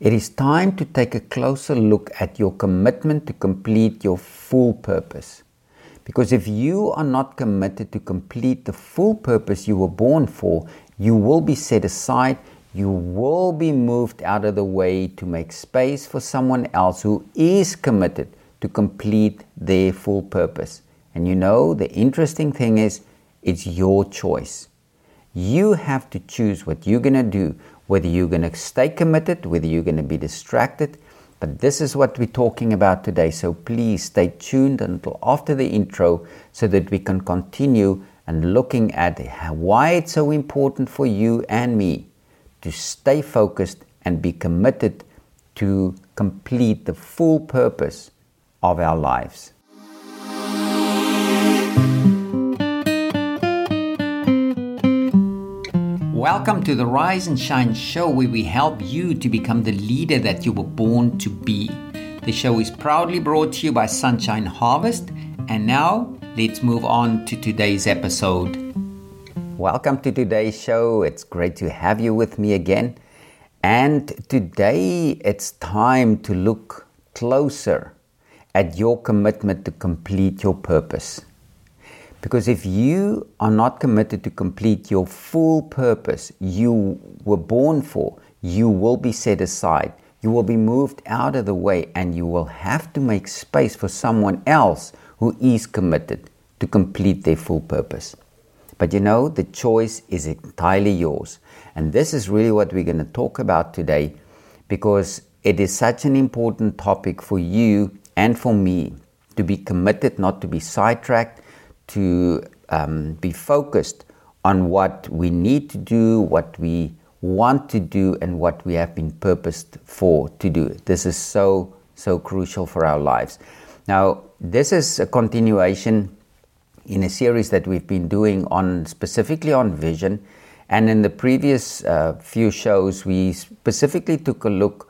It is time to take a closer look at your commitment to complete your full purpose. Because if you are not committed to complete the full purpose you were born for, you will be set aside, you will be moved out of the way to make space for someone else who is committed to complete their full purpose. And you know, the interesting thing is, it's your choice. You have to choose what you're going to do, whether you're going to stay committed, whether you're going to be distracted. But this is what we're talking about today. So please stay tuned until after the intro so that we can continue and looking at why it's so important for you and me to stay focused and be committed to complete the full purpose of our lives. Welcome to the Rise and Shine show where we help you to become the leader that you were born to be. The show is proudly brought to you by SonShine Harvest. And now let's move on to today's episode. Welcome to today's show. It's great to have you with me again. And today it's time to look closer at your commitment to complete your purpose. Because if you are not committed to complete your full purpose you were born for, you will be set aside. You will be moved out of the way and you will have to make space for someone else who is committed to complete their full purpose. But you know, the choice is entirely yours. And this is really what we're going to talk about today because it is such an important topic for you and for me to be committed, not to be sidetracked, to um, be focused on what we need to do, what we want to do, and what we have been purposed for to do. This is so, so crucial for our lives. Now, this is a continuation in a series that we've been doing on specifically on vision. And in the previous uh, few shows, we specifically took a look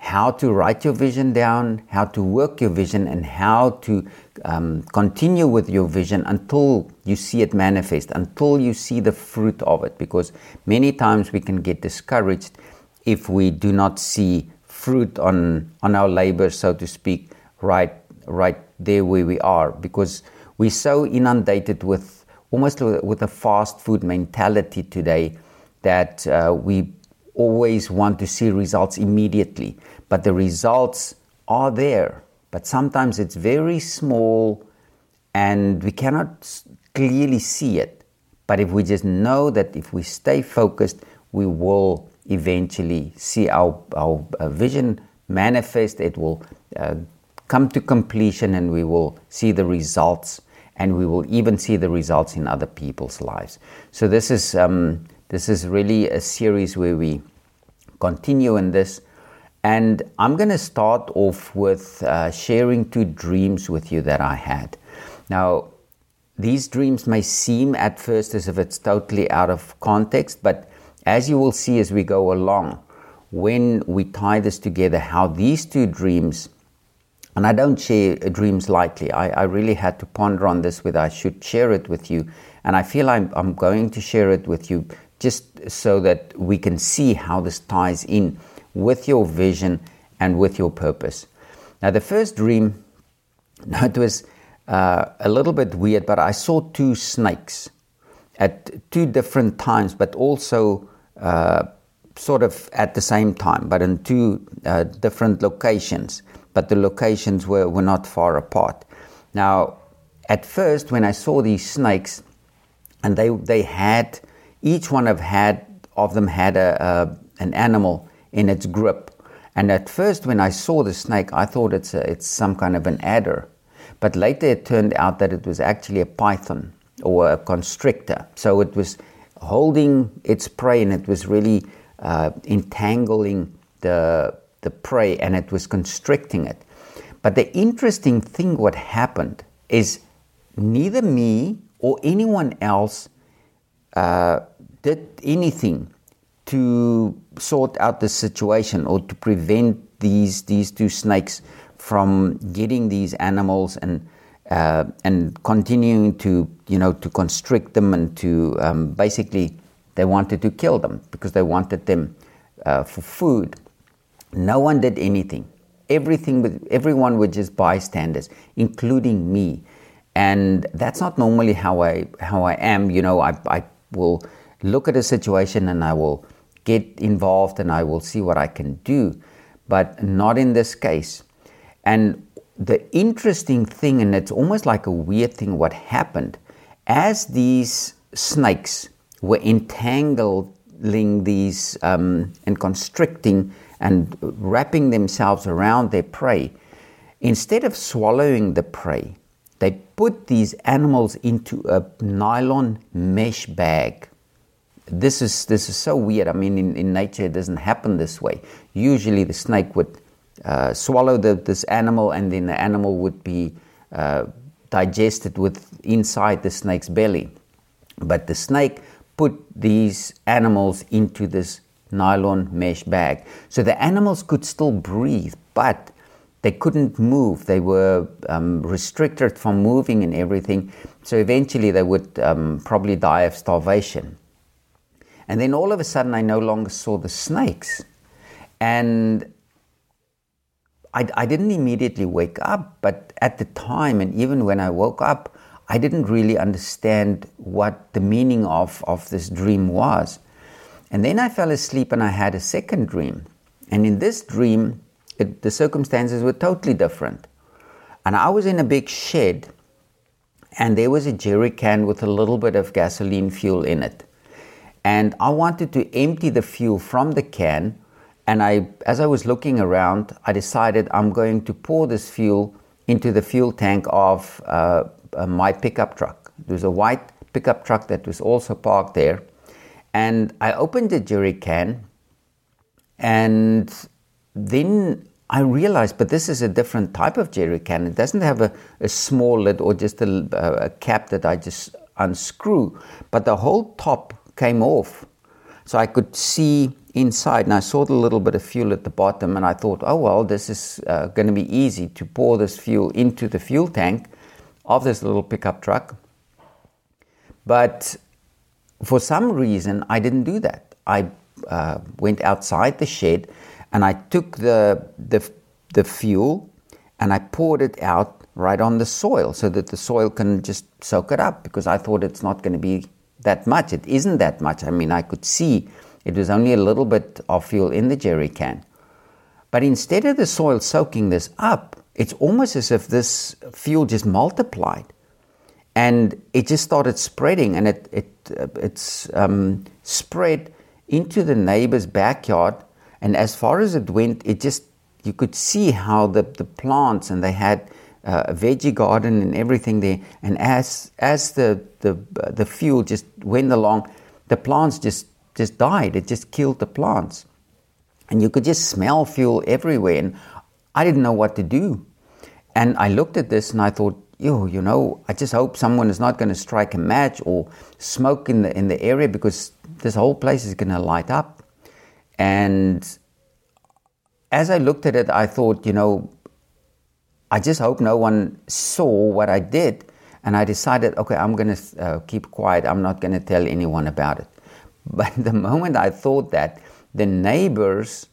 how to write your vision down, how to work your vision, and how to um, continue with your vision until you see it manifest, until you see the fruit of it. Because many times we can get discouraged if we do not see fruit on, on our labor, so to speak, right, right there where we are. Because we're so inundated with almost with a fast food mentality today that uh, we always want to see results immediately, but the results are there. But sometimes it's very small and we cannot clearly see it. But if we just know that if we stay focused, we will eventually see our, our uh, vision manifest, it will uh, come to completion, and we will see the results, and we will even see the results in other people's lives. So, this is um, this is really a series where we continue in this. And I'm going to start off with uh, sharing two dreams with you that I had. Now, these dreams may seem at first as if it's totally out of context, but as you will see as we go along, when we tie this together, how these two dreams, and I don't share dreams lightly, I, I really had to ponder on this whether I should share it with you. And I feel I'm, I'm going to share it with you just so that we can see how this ties in with your vision and with your purpose. Now, the first dream, it was uh, a little bit weird, but I saw two snakes at two different times, but also uh, sort of at the same time, but in two uh, different locations. But the locations were, were not far apart. Now, at first, when I saw these snakes, and they, they had each one of had of them had a, an animal in its grip. And at first, when I saw the snake, I thought it's a, it's some kind of an adder. But later, it turned out that it was actually a python or a constrictor. So it was holding its prey, and it was really uh, entangling the the prey, and it was constricting it. But the interesting thing, what happened, is neither me or anyone else uh, did anything to sort out the situation or to prevent these these two snakes from getting these animals and uh, and continuing to you know to constrict them and to um, basically they wanted to kill them because they wanted them uh, for food. No one did anything. Everything, everyone were just bystanders, including me. And that's not normally how I how I am. You know, I, I will look at a situation and I will get involved and I will see what I can do, but not in this case. And the interesting thing, and it's almost like a weird thing, what happened as these snakes were entangling these um, and constricting and wrapping themselves around their prey, instead of swallowing the prey, they put these animals into a nylon mesh bag. This is, this is so weird. I mean, in, in nature, it doesn't happen this way. Usually, the snake would uh, swallow the, this animal, and then the animal would be uh, digested with inside the snake's belly. But the snake put these animals into this nylon mesh bag. So the animals could still breathe, but they couldn't move. They were um, restricted from moving and everything. So eventually they would um, probably die of starvation. And then all of a sudden, I no longer saw the snakes. And I, I didn't immediately wake up, but at the time, and even when I woke up, I didn't really understand what the meaning of, of this dream was. And then I fell asleep and I had a second dream. And in this dream, it, the circumstances were totally different. And I was in a big shed, and there was a jerry can with a little bit of gasoline fuel in it. And I wanted to empty the fuel from the can. And I, as I was looking around, I decided I'm going to pour this fuel into the fuel tank of uh, uh, my pickup truck. There was a white pickup truck that was also parked there. And I opened the jerry can, and then I realized, but this is a different type of jerry can. It doesn't have a, a small lid or just a, a cap that I just unscrew, but the whole top came off. So I could see inside, and I saw the little bit of fuel at the bottom, and I thought, oh, well, this is uh, going to be easy to pour this fuel into the fuel tank of this little pickup truck. But for some reason, I didn't do that. I uh, went outside the shed and I took the, the, the fuel and I poured it out right on the soil so that the soil can just soak it up because I thought it's not going to be that much. It isn't that much. I mean, I could see it was only a little bit of fuel in the jerry can. But instead of the soil soaking this up, it's almost as if this fuel just multiplied and it just started spreading and it, it uh, it's um, spread into the neighbor's backyard and as far as it went, it just you could see how the, the plants and they had uh, a veggie garden and everything there. And as as the the the fuel just went along, the plants just just died. It just killed the plants, and you could just smell fuel everywhere. And I didn't know what to do. And I looked at this and I thought, yo, you know, I just hope someone is not going to strike a match or smoke in the in the area because this whole place is going to light up. And as I looked at it, I thought, you know, I just hope no one saw what I did. And I decided, okay, I'm going to uh, keep quiet. I'm not going to tell anyone about it. But the moment I thought that, the neighbor's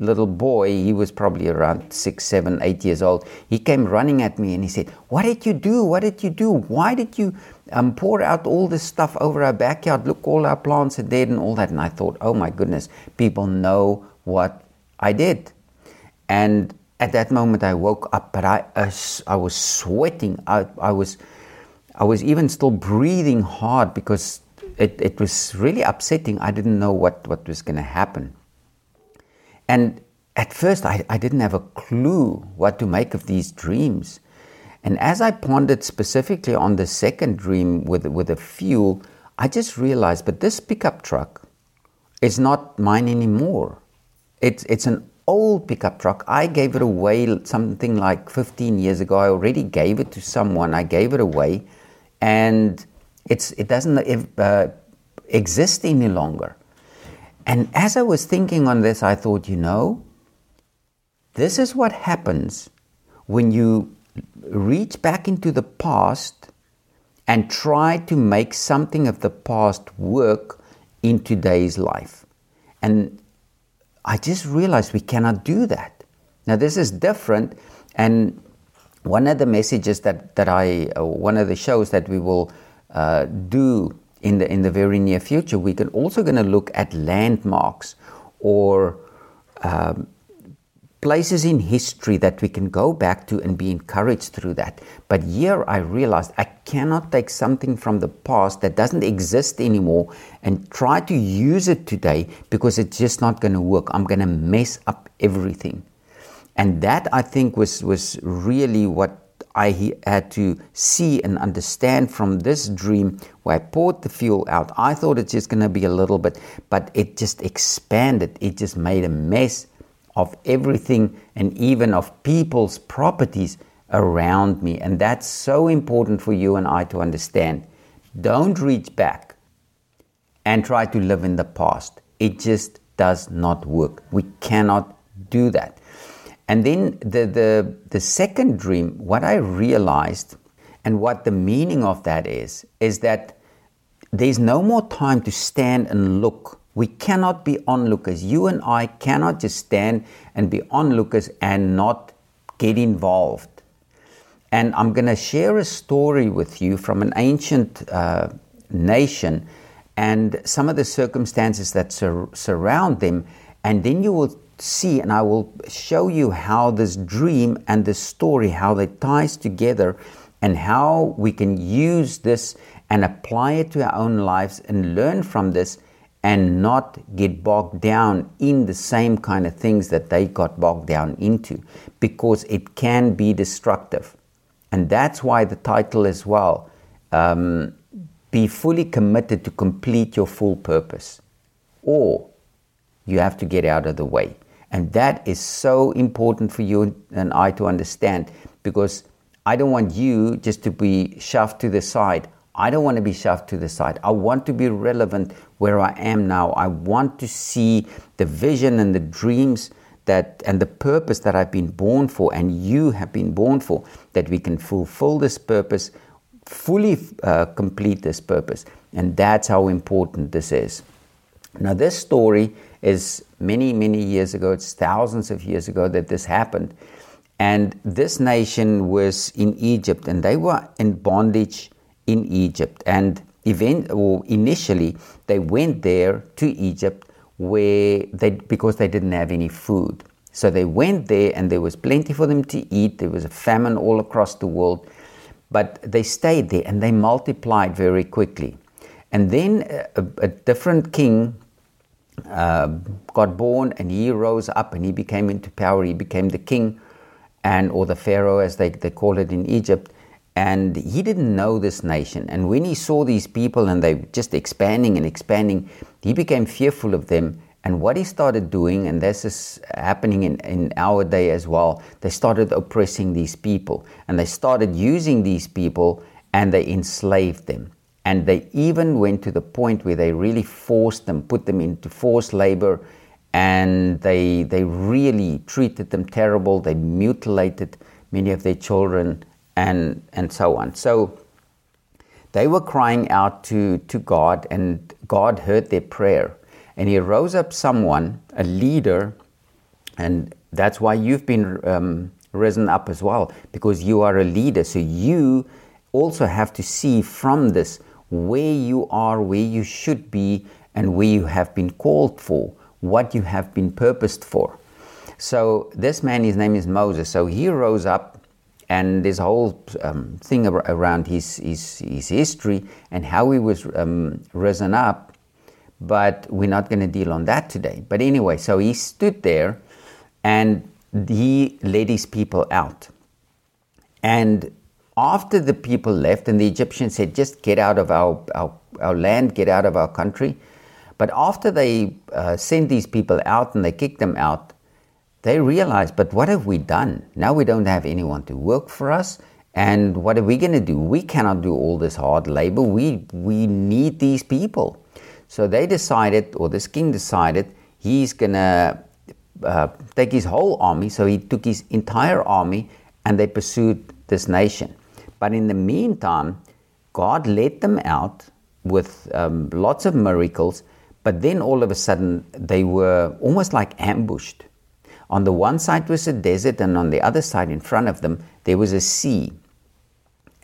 little boy, he was probably around six, seven, eight years old, he came running at me and he said, What did you do? What did you do? Why did you um, pour out all this stuff over our backyard. Look, all our plants are dead and all that. And I thought, oh my goodness, people know what I did. And at that moment, I woke up, but I, uh, I was sweating. I, I, was, I was even still breathing hard because it, it was really upsetting. I didn't know what, what was going to happen. And at first, I, I didn't have a clue what to make of these dreams. And as I pondered specifically on the second dream with, with the fuel, I just realized, but this pickup truck is not mine anymore. It's, it's an old pickup truck. I gave it away something like 15 years ago. I already gave it to someone. I gave it away, and it's, it doesn't uh, exist any longer. And as I was thinking on this, I thought, you know, this is what happens when you reach back into the past and try to make something of the past work in today's life. And I just realized we cannot do that. Now, this is different. And one of the messages that, that I, uh, one of the shows that we will uh, do in the, in the very near future, we can also going to look at landmarks or um, places in history that we can go back to and be encouraged through that. But here I realized I cannot take something from the past that doesn't exist anymore and try to use it today because it's just not going to work. I'm going to mess up everything. And that I think was, was really what I had to see and understand from this dream where I poured the fuel out. I thought it's just going to be a little bit, but it just expanded. It just made a mess of everything and even of people's properties around me. And that's so important for you and I to understand. Don't reach back and try to live in the past. It just does not work. We cannot do that. And then the, the, the second dream, what I realized and what the meaning of that is, is that there's no more time to stand and look we cannot be onlookers. You and I cannot just stand and be onlookers and not get involved. And I'm going to share a story with you from an ancient uh, nation and some of the circumstances that sur- surround them. And then you will see, and I will show you how this dream and this story, how they ties together, and how we can use this and apply it to our own lives and learn from this and not get bogged down in the same kind of things that they got bogged down into because it can be destructive. And that's why the title as well um, be fully committed to complete your full purpose, or you have to get out of the way. And that is so important for you and I to understand because I don't want you just to be shoved to the side. I don't want to be shoved to the side. I want to be relevant where I am now. I want to see the vision and the dreams that and the purpose that I've been born for and you have been born for that we can fulfill this purpose fully uh, complete this purpose and that's how important this is now this story is many many years ago it's thousands of years ago that this happened and this nation was in Egypt and they were in bondage in Egypt. And event, or initially, they went there to Egypt where they, because they didn't have any food. So they went there and there was plenty for them to eat. There was a famine all across the world. But they stayed there and they multiplied very quickly. And then a, a different king uh, got born and he rose up and he became into power. He became the king and or the pharaoh as they, they call it in Egypt and he didn't know this nation. And when he saw these people and they just expanding and expanding, he became fearful of them. And what he started doing, and this is happening in, in our day as well, they started oppressing these people. And they started using these people and they enslaved them. And they even went to the point where they really forced them, put them into forced labor, and they, they really treated them terrible. They mutilated many of their children and, and so on. So they were crying out to, to God, and God heard their prayer. And He rose up someone, a leader, and that's why you've been um, risen up as well, because you are a leader. So you also have to see from this where you are, where you should be, and where you have been called for, what you have been purposed for. So this man, his name is Moses. So he rose up and this whole um, thing around his, his, his, history and how he was um, risen up, but we're not going to deal on that today. But anyway, so he stood there and he led his people out. And after the people left, and the Egyptians said, just get out of our, our, our land, get out of our country. But after they uh, sent these people out and they kicked them out, they realized, but what have we done? Now we don't have anyone to work for us. And what are we going to do? We cannot do all this hard labor. We, we need these people. So they decided, or this king decided, he's going to uh, take his whole army. So he took his entire army and they pursued this nation. But in the meantime, God led them out with um, lots of miracles, But then all of a sudden, they were almost like ambushed. On the one side was a desert, and on the other side, in front of them, there was a sea.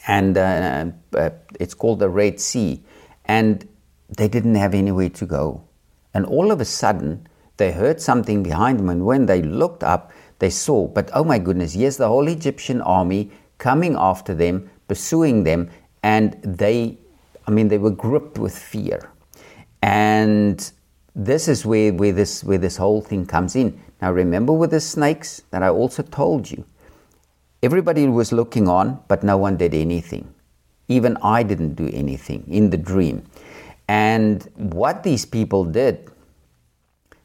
And uh, uh, it's called the Red Sea. And they didn't have anywhere to go. And all of a sudden, they heard something behind them. And when they looked up, they saw, but oh my goodness, yes, the whole Egyptian army coming after them, pursuing them. And they, I mean, they were gripped with fear. And this is where, where, this, where this whole thing comes in. Now, remember with the snakes that I also told you, everybody was looking on, but no one did anything. Even I didn't do anything in the dream. And what these people did,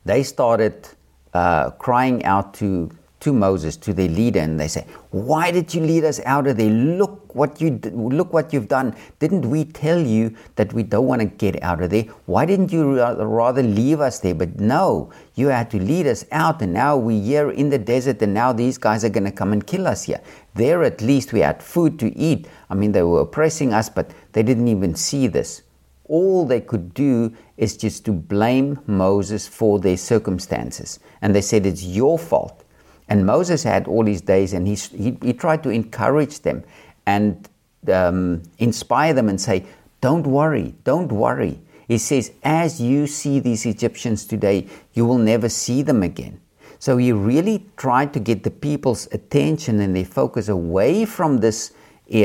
they started uh, crying out to to Moses, to their leader, and they say, "Why did you lead us out of there? Look what you look what you've done. Didn't we tell you that we don't want to get out of there? Why didn't you rather leave us there? But no, you had to lead us out, and now we're here in the desert, and now these guys are going to come and kill us here. There, at least we had food to eat. I mean, they were oppressing us, but they didn't even see this." all they could do is just to blame Moses for their circumstances. And they said, It's your fault. And Moses had all his days, and he, he, he tried to encourage them and um, inspire them and say, Don't worry, don't worry. He says, As you see these Egyptians today, you will never see them again. So he really tried to get the people's attention and their focus away from this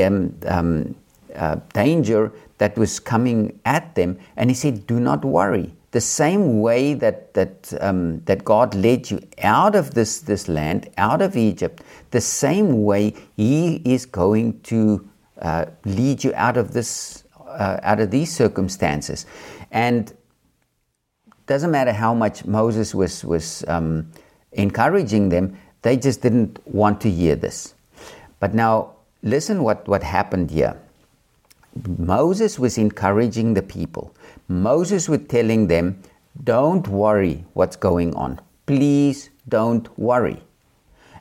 um, um, uh, danger that was coming at them. And he said, Do not worry the same way that that um, that God led you out of this this land, out of Egypt, the same way He is going to uh, lead you out of this uh, out of these circumstances, and doesn't matter how much Moses was was um, encouraging them, they just didn't want to hear this. But now listen what what happened here. Moses was encouraging the people. Moses was telling them, Don't worry what's going on. Please don't worry.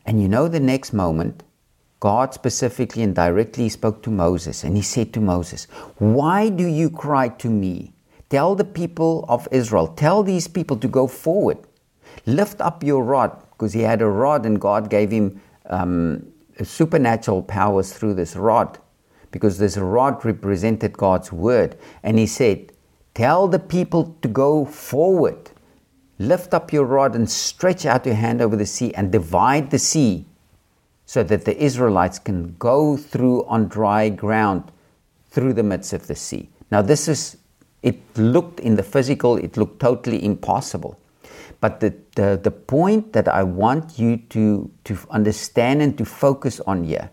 And you know, the next moment, God specifically and directly spoke to Moses, and he said to Moses, Why do you cry to me? Tell the people of Israel, tell these people to go forward. Lift up your rod, because he had a rod, and God gave him um, supernatural powers through this rod because this rod represented God's word. And he said, Tell the people to go forward. Lift up your rod and stretch out your hand over the sea and divide the sea so that the Israelites can go through on dry ground through the midst of the sea. Now, this is, it looked in the physical, it looked totally impossible. But the, the, the point that I want you to, to understand and to focus on here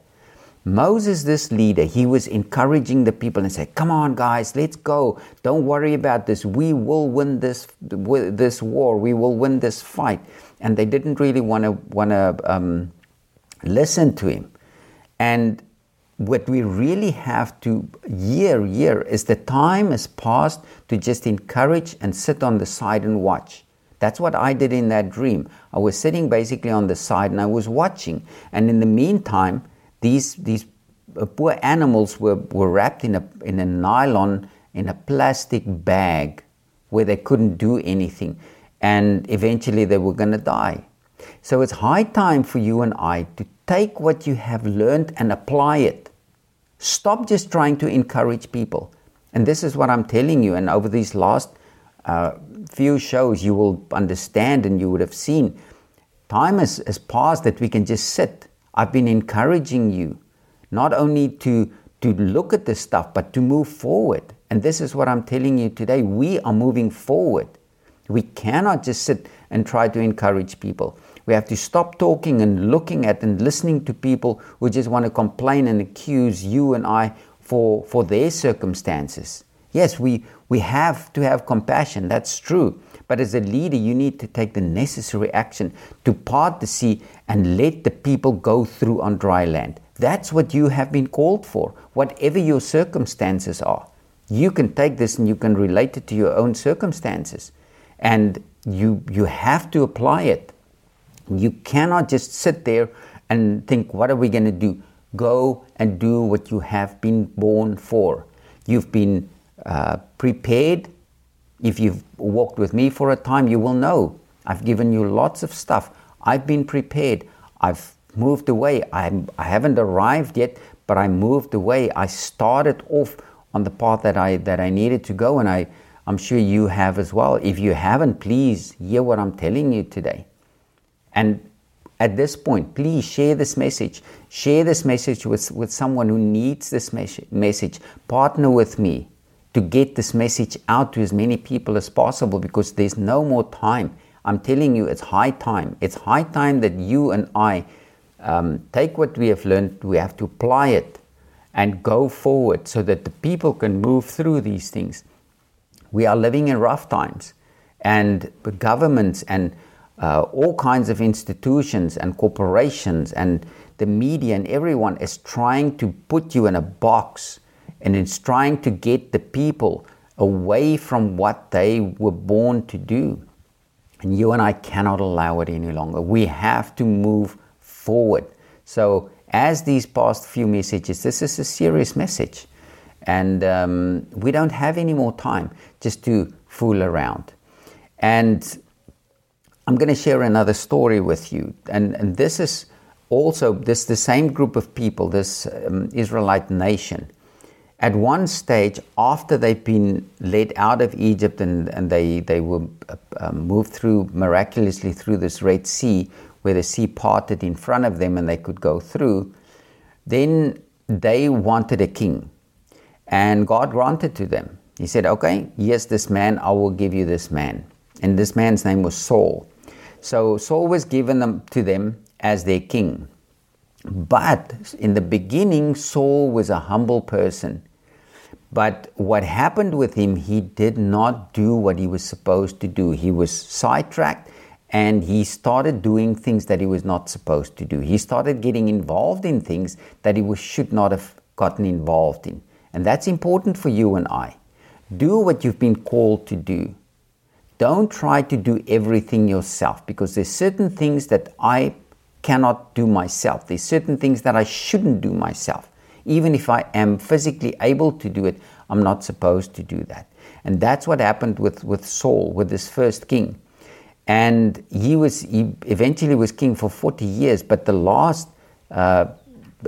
Moses, this leader, he was encouraging the people and said, Come on, guys, let's go. Don't worry about this. We will win this, this war. We will win this fight. And they didn't really want to want to um, listen to him. And what we really have to year year is the time has passed to just encourage and sit on the side and watch. That's what I did in that dream. I was sitting basically on the side and I was watching. And in the meantime, these, these uh, poor animals were, were wrapped in a, in a nylon, in a plastic bag where they couldn't do anything. And eventually they were going to die. So it's high time for you and I to take what you have learned and apply it. Stop just trying to encourage people. And this is what I'm telling you. And over these last uh, few shows, you will understand and you would have seen time has, has passed that we can just sit I've been encouraging you not only to, to look at this stuff, but to move forward. And this is what I'm telling you today. We are moving forward. We cannot just sit and try to encourage people. We have to stop talking and looking at and listening to people who just want to complain and accuse you and I for, for their circumstances. Yes, we, we have to have compassion, that's true. But as a leader, you need to take the necessary action to part the sea and let the people go through on dry land. That's what you have been called for, whatever your circumstances are. You can take this and you can relate it to your own circumstances. And you, you have to apply it. You cannot just sit there and think, what are we going to do? Go and do what you have been born for. You've been uh, prepared If you've walked with me for a time, you will know I've given you lots of stuff. I've been prepared. I've moved away. I'm, I haven't arrived yet, but I moved away. I started off on the path that I that I needed to go, and I I'm sure you have as well. If you haven't, please hear what I'm telling you today. And at this point, please share this message. Share this message with, with someone who needs this mes- message. Partner with me to get this message out to as many people as possible because there's no more time. I'm telling you, it's high time. It's high time that you and I um, take what we have learned, we have to apply it and go forward so that the people can move through these things. We are living in rough times, and the governments and uh, all kinds of institutions and corporations and the media and everyone is trying to put you in a box and it's trying to get the people away from what they were born to do. And you and I cannot allow it any longer. We have to move forward. So, as these past few messages, this is a serious message. And um, we don't have any more time just to fool around. And I'm going to share another story with you. And, and this is also this the same group of people, this um, Israelite nation. At one stage, after they've been led out of Egypt and, and they, they were uh, moved through miraculously through this Red Sea, where the sea parted in front of them and they could go through, then they wanted a king. And God granted to them. He said, Okay, yes, this man, I will give you this man. And this man's name was Saul. So Saul was given them, to them as their king. But in the beginning, Saul was a humble person. But what happened with him, he did not do what he was supposed to do. He was sidetracked and he started doing things that he was not supposed to do. He started getting involved in things that he was, should not have gotten involved in. And that's important for you and I. Do what you've been called to do. Don't try to do everything yourself because there's certain things that I cannot do myself. There's certain things that I shouldn't do myself. Even if I am physically able to do it, I'm not supposed to do that. And that's what happened with, with Saul, with this first king and he was he eventually was king for 40 years but the last uh,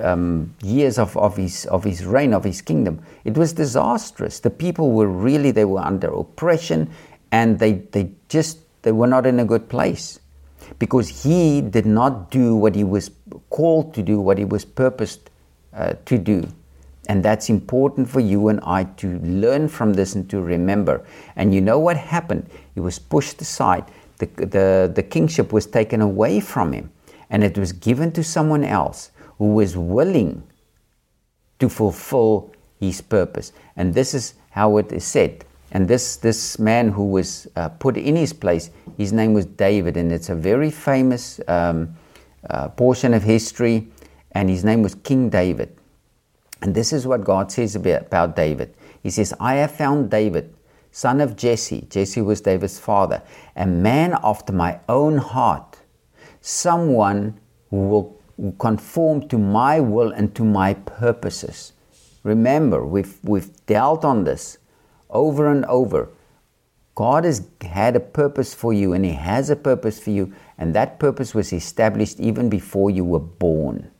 um, years of, of his of his reign of his kingdom it was disastrous the people were really they were under oppression and they they just they were not in a good place because he did not do what he was called to do what he was purposed uh, to do. And that's important for you and I to learn from this and to remember. And you know what happened? He was pushed aside. The, the, the kingship was taken away from him. And it was given to someone else who was willing to fulfill his purpose. And this is how it is said. And this, this man who was uh, put in his place, his name was David, and it's a very famous um, uh, portion of history, and his name was King David. And this is what God says about, David. He says, I have found David, son of Jesse. Jesse was David's father, a man after my own heart, someone who will conform to my will and to my purposes. Remember, we've, we've dealt on this over and over. God has had a purpose for you, and He has a purpose for you, and that purpose was established even before you were born.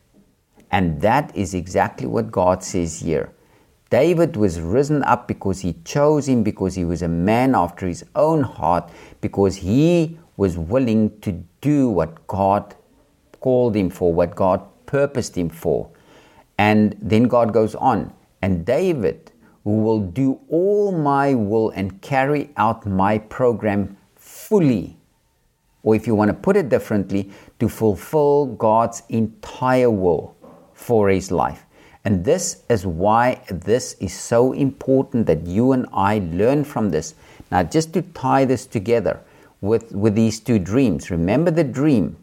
And that is exactly what God says here. David was risen up because he chose him, because he was a man after his own heart, because he was willing to do what God called him for, what God purposed him for. And then God goes on, and David, who will do all my will and carry out my program fully, or if you want to put it differently, to fulfill God's entire will for his life. And this is why this is so important that you and I learn from this. Now, just to tie this together with, with these two dreams, remember the dream.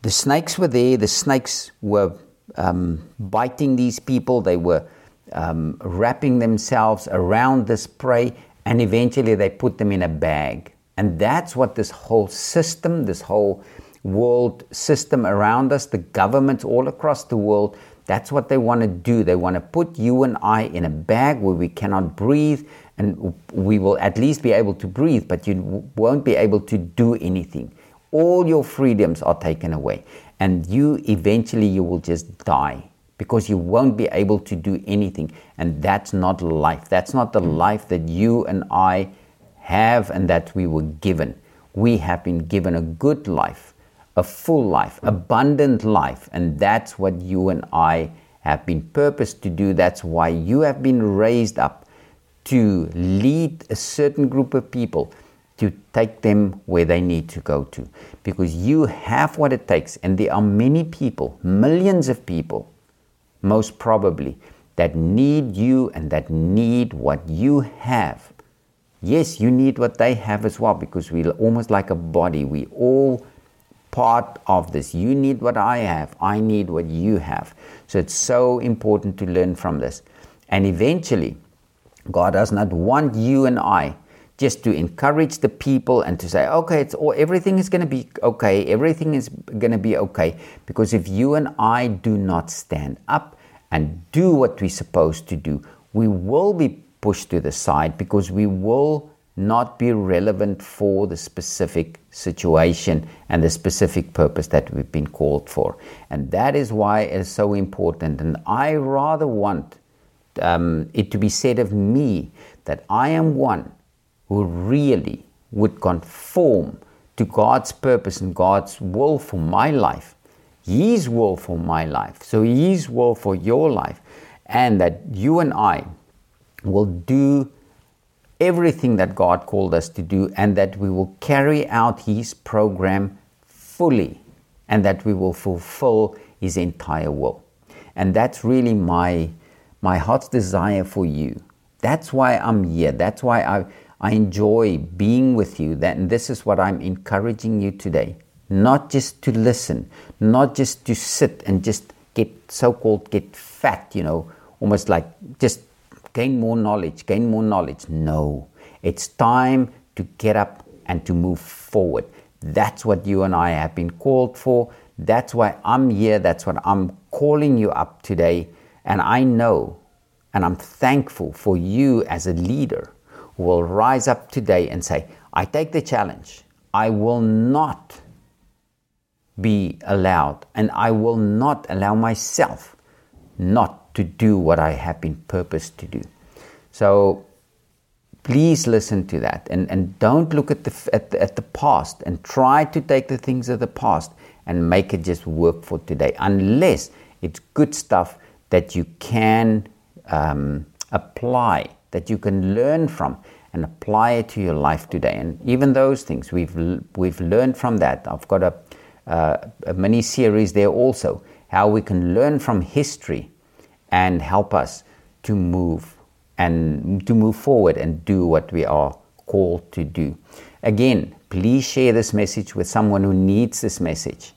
The snakes were there, the snakes were um, biting these people, they were um, wrapping themselves around this prey, and eventually they put them in a bag. And that's what this whole system, this whole world system around us, the governments all across the world, that's what they want to do. They want to put you and I in a bag where we cannot breathe and we will at least be able to breathe, but you won't be able to do anything. All your freedoms are taken away, and you eventually you will just die because you won't be able to do anything. And that's not life. That's not the life that you and I have and that we were given. We have been given a good life, a full life, abundant life, and that's what you and I have been purposed to do. That's why you have been raised up to lead a certain group of people to take them where they need to go to because you have what it takes and there are many people millions of people most probably that need you and that need what you have. Yes you need what they have as well because we're almost like a body. We all part of this. You need what i have. I need what you have. So it's so important to learn from this. And eventually God does not want you and I just to encourage the people and to say, okay, it's all, everything is going to be okay, everything is going to be okay. Because if you and I do not stand up and do what we're supposed to do, we will be pushed to the side because we will not be relevant for the specific situation and the specific purpose that we've been called for. And that is why it is so important. And I rather want um, it to be said of me that I am one who really would conform to God's purpose and God's will for my life, His will for my life, so His will for your life, and that you and I will do everything that God called us to do, and that we will carry out His program fully, and that we will fulfill His entire will. And that's really my my heart's desire for you. That's why I'm here. That's why I, I enjoy being with you. That, and this is what I'm encouraging you today. Not just to listen, not just to sit and just get so called get fat, you know, almost like just gain more knowledge, gain more knowledge. No, it's time to get up and to move forward. That's what you and I have been called for. That's why I'm here. That's what I'm calling you up today and I know and I'm thankful for you as a leader will rise up today and say, I take the challenge. I will not be allowed, and I will not allow myself not to do what I have been purposed to do. So please listen to that and, and don't look at the, at, the, at the past and try to take the things of the past and make it just work for today, unless it's good stuff that you can um, apply, that you can learn from and apply it to your life today. And even those things, we've, we've learned from that. I've got a, uh, a mini series there also, how we can learn from history and help us to move and to move forward and do what we are called to do. Again, please share this message with someone who needs this message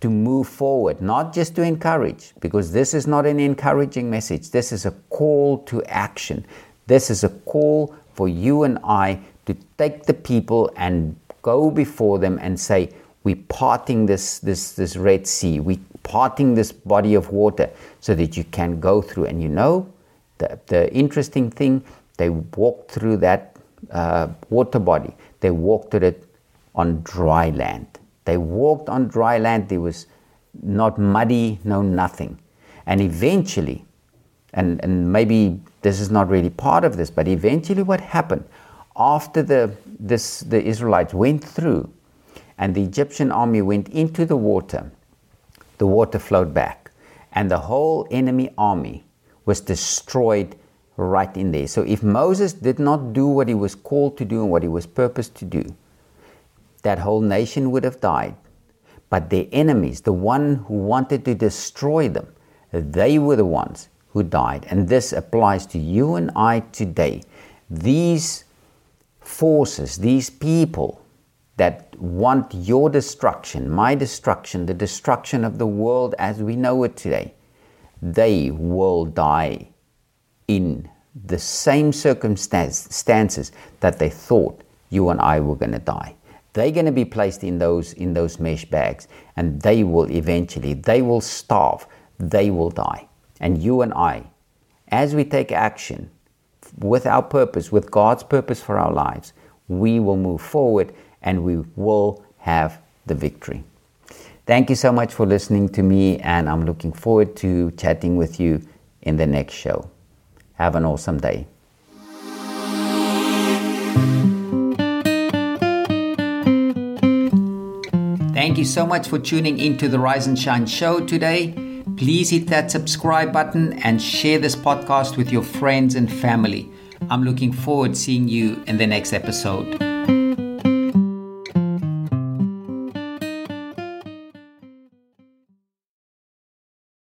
to move forward, not just to encourage, because this is not an encouraging message. This is a call to action. This is a call for you and I to take the people and go before them and say, We're parting this, this, this Red Sea, we're parting this body of water so that you can go through. And you know, the, the interesting thing, they walked through that uh, water body, they walked through it on dry land. They walked on dry land. There was not muddy, no nothing. And eventually, and, and maybe this is not really part of this, but eventually what happened after the, this, the Israelites went through and the Egyptian army went into the water, the water flowed back. And the whole enemy army was destroyed right in there. So if Moses did not do what he was called to do and what he was purposed to do, that whole nation would have died. But their enemies, the one who wanted to destroy them, they were the ones who died. And this applies to you and I today. These forces, these people that want your destruction, my destruction, the destruction of the world as we know it today, they will die in the same circumstances that they thought you and I were going to die they're going to be placed in those in those mesh bags and they will eventually they will starve they will die and you and i as we take action with our purpose, with God's purpose for our lives, we will move forward and we will have the victory. Thank you so much for listening to me, and I'm looking forward to chatting with you in the next show. Have an awesome day. Thank you so much for tuning into the Rise and Shine show today. Please hit that subscribe button and share this podcast with your friends and family. I'm looking forward to seeing you in the next episode.